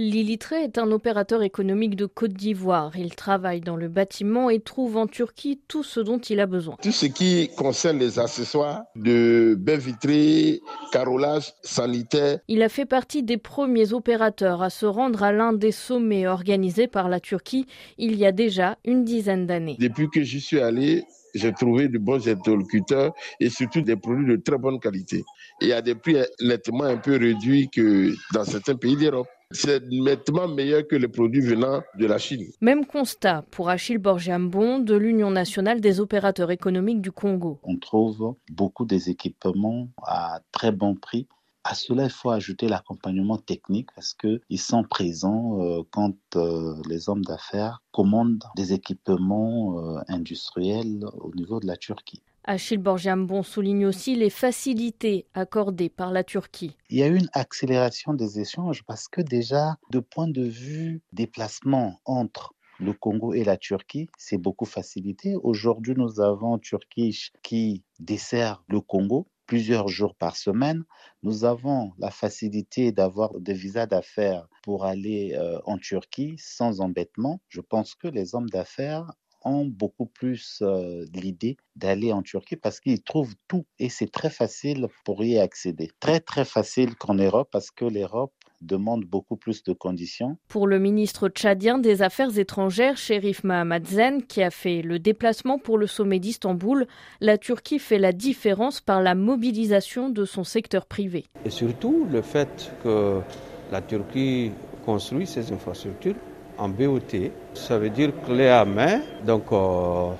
Lilitré est un opérateur économique de Côte d'Ivoire. Il travaille dans le bâtiment et trouve en Turquie tout ce dont il a besoin. Tout ce qui concerne les accessoires de baies vitrées, carrelage sanitaire. Il a fait partie des premiers opérateurs à se rendre à l'un des sommets organisés par la Turquie il y a déjà une dizaine d'années. Depuis que j'y suis allé, j'ai trouvé de bons interlocuteurs et surtout des produits de très bonne qualité. Et à des prix nettement un peu réduits que dans certains pays d'Europe. C'est nettement meilleur que les produits venant de la Chine. Même constat pour Achille Borgiambon de l'Union nationale des opérateurs économiques du Congo. On trouve beaucoup des équipements à très bon prix à cela, il faut ajouter l'accompagnement technique parce qu'ils sont présents euh, quand euh, les hommes d'affaires commandent des équipements euh, industriels au niveau de la Turquie. Achille Borgiambon souligne aussi les facilités accordées par la Turquie. Il y a eu une accélération des échanges parce que déjà, de point de vue déplacement entre le Congo et la Turquie, c'est beaucoup facilité. Aujourd'hui, nous avons Turquie qui dessert le Congo plusieurs jours par semaine. Nous avons la facilité d'avoir des visas d'affaires pour aller euh, en Turquie sans embêtement. Je pense que les hommes d'affaires ont beaucoup plus euh, l'idée d'aller en Turquie parce qu'ils trouvent tout et c'est très facile pour y accéder. Très très facile qu'en Europe parce que l'Europe demande beaucoup plus de conditions. Pour le ministre tchadien des Affaires étrangères, Sherif Mohamed Zen, qui a fait le déplacement pour le sommet d'Istanbul, la Turquie fait la différence par la mobilisation de son secteur privé. Et surtout le fait que la Turquie construit ses infrastructures en BOT. Ça veut dire clé à main. Donc, euh,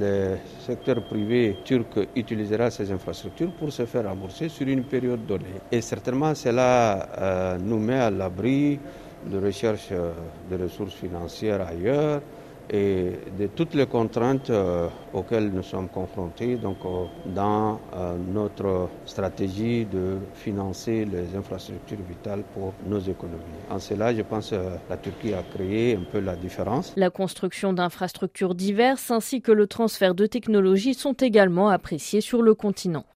le secteur privé turc utilisera ces infrastructures pour se faire rembourser sur une période donnée. Et certainement, cela euh, nous met à l'abri de recherche euh, de ressources financières ailleurs et de toutes les contraintes euh, auxquelles nous sommes confrontés donc, euh, dans euh, notre stratégie de financer les infrastructures vitales pour nos économies. En cela, je pense que la Turquie a créé un peu la différence. La construction d'infrastructures diverses ainsi que le transfert de technologies sont également appréciés sur le continent.